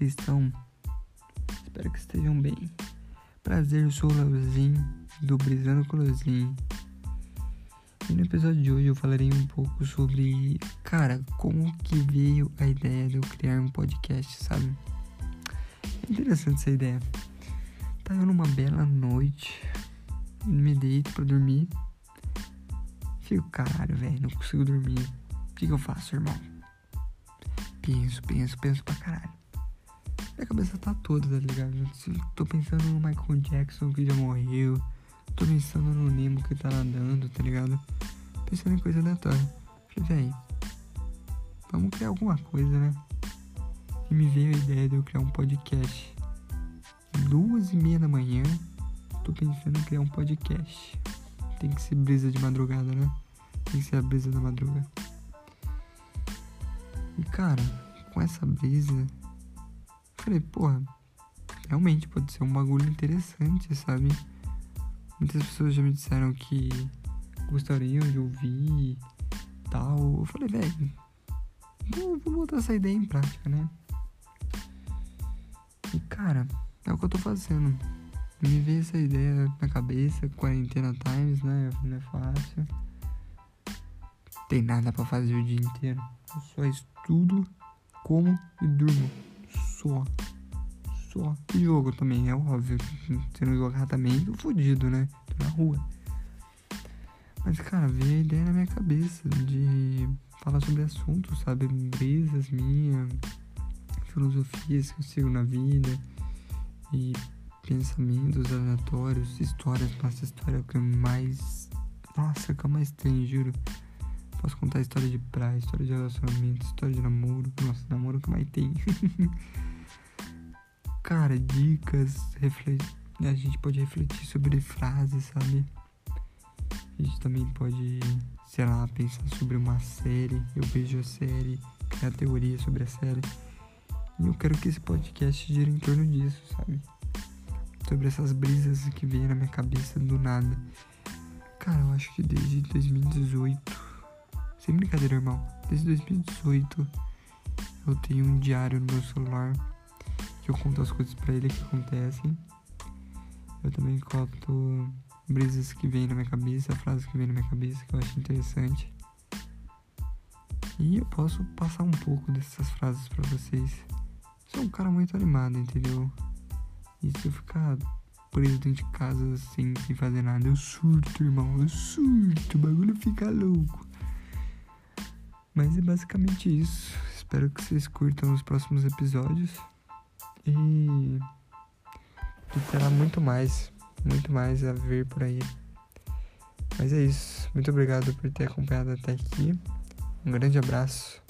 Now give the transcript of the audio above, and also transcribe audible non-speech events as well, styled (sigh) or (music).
vocês estão? Espero que estejam bem. Prazer, eu sou o Leozinho, do Brisando Leozinho. E no episódio de hoje eu falarei um pouco sobre, cara, como que veio a ideia de eu criar um podcast, sabe? É interessante essa ideia. Tá eu numa bela noite, me deito pra dormir. Fico, caralho, velho, não consigo dormir. O que, que eu faço, irmão? Penso, penso, penso pra caralho. Minha cabeça tá toda, tá ligado? Tô pensando no Michael Jackson que já morreu. Tô pensando no Nemo que tá nadando, tá ligado? Pensando em coisa aleatória. Falei, véi, vamos criar alguma coisa, né? E me veio a ideia de eu criar um podcast. Duas e meia da manhã, tô pensando em criar um podcast. Tem que ser brisa de madrugada, né? Tem que ser a brisa da madrugada. E cara, com essa brisa, falei, porra, realmente pode ser um bagulho interessante, sabe? Muitas pessoas já me disseram que gostariam de ouvir tal. Eu falei, velho, vou, vou botar essa ideia em prática, né? E cara, é o que eu tô fazendo. Me veio essa ideia na cabeça, quarentena times, né? Não é fácil. Tem nada para fazer o dia inteiro. Só estudo, como e durmo. Só. Só. E jogo também, é óbvio. Se não jogar também, tô fodido, né? Tô na rua. Mas, cara, veio a ideia na minha cabeça de falar sobre assuntos, sabe? Brisas minhas, filosofias que eu sigo na vida e pensamentos aleatórios, histórias. Nossa, história que mais. Nossa, que eu mais tenho, juro. Posso contar história de praia, história de relacionamento, história de namoro. Nossa, namoro que mais tem. (laughs) Cara, dicas, reflet... a gente pode refletir sobre frases, sabe? A gente também pode, sei lá, pensar sobre uma série. Eu vejo a série, criar teoria sobre a série. E eu quero que esse podcast gire em torno disso, sabe? Sobre essas brisas que vêm na minha cabeça do nada. Cara, eu acho que desde 2018 sem brincadeira, irmão. Desde 2018 eu tenho um diário no meu celular que eu conto as coisas para ele que acontecem. Eu também conto brisas que vêm na minha cabeça, frases que vêm na minha cabeça que eu acho interessante. E eu posso passar um pouco dessas frases para vocês. Sou um cara muito animado, entendeu? E se eu ficar preso dentro de casa sem, sem fazer nada, eu surto, irmão. Eu surto, o bagulho fica louco. Mas é basicamente isso. Espero que vocês curtam os próximos episódios. E, terá muito mais, muito mais a ver por aí. Mas é isso. Muito obrigado por ter acompanhado até aqui. Um grande abraço.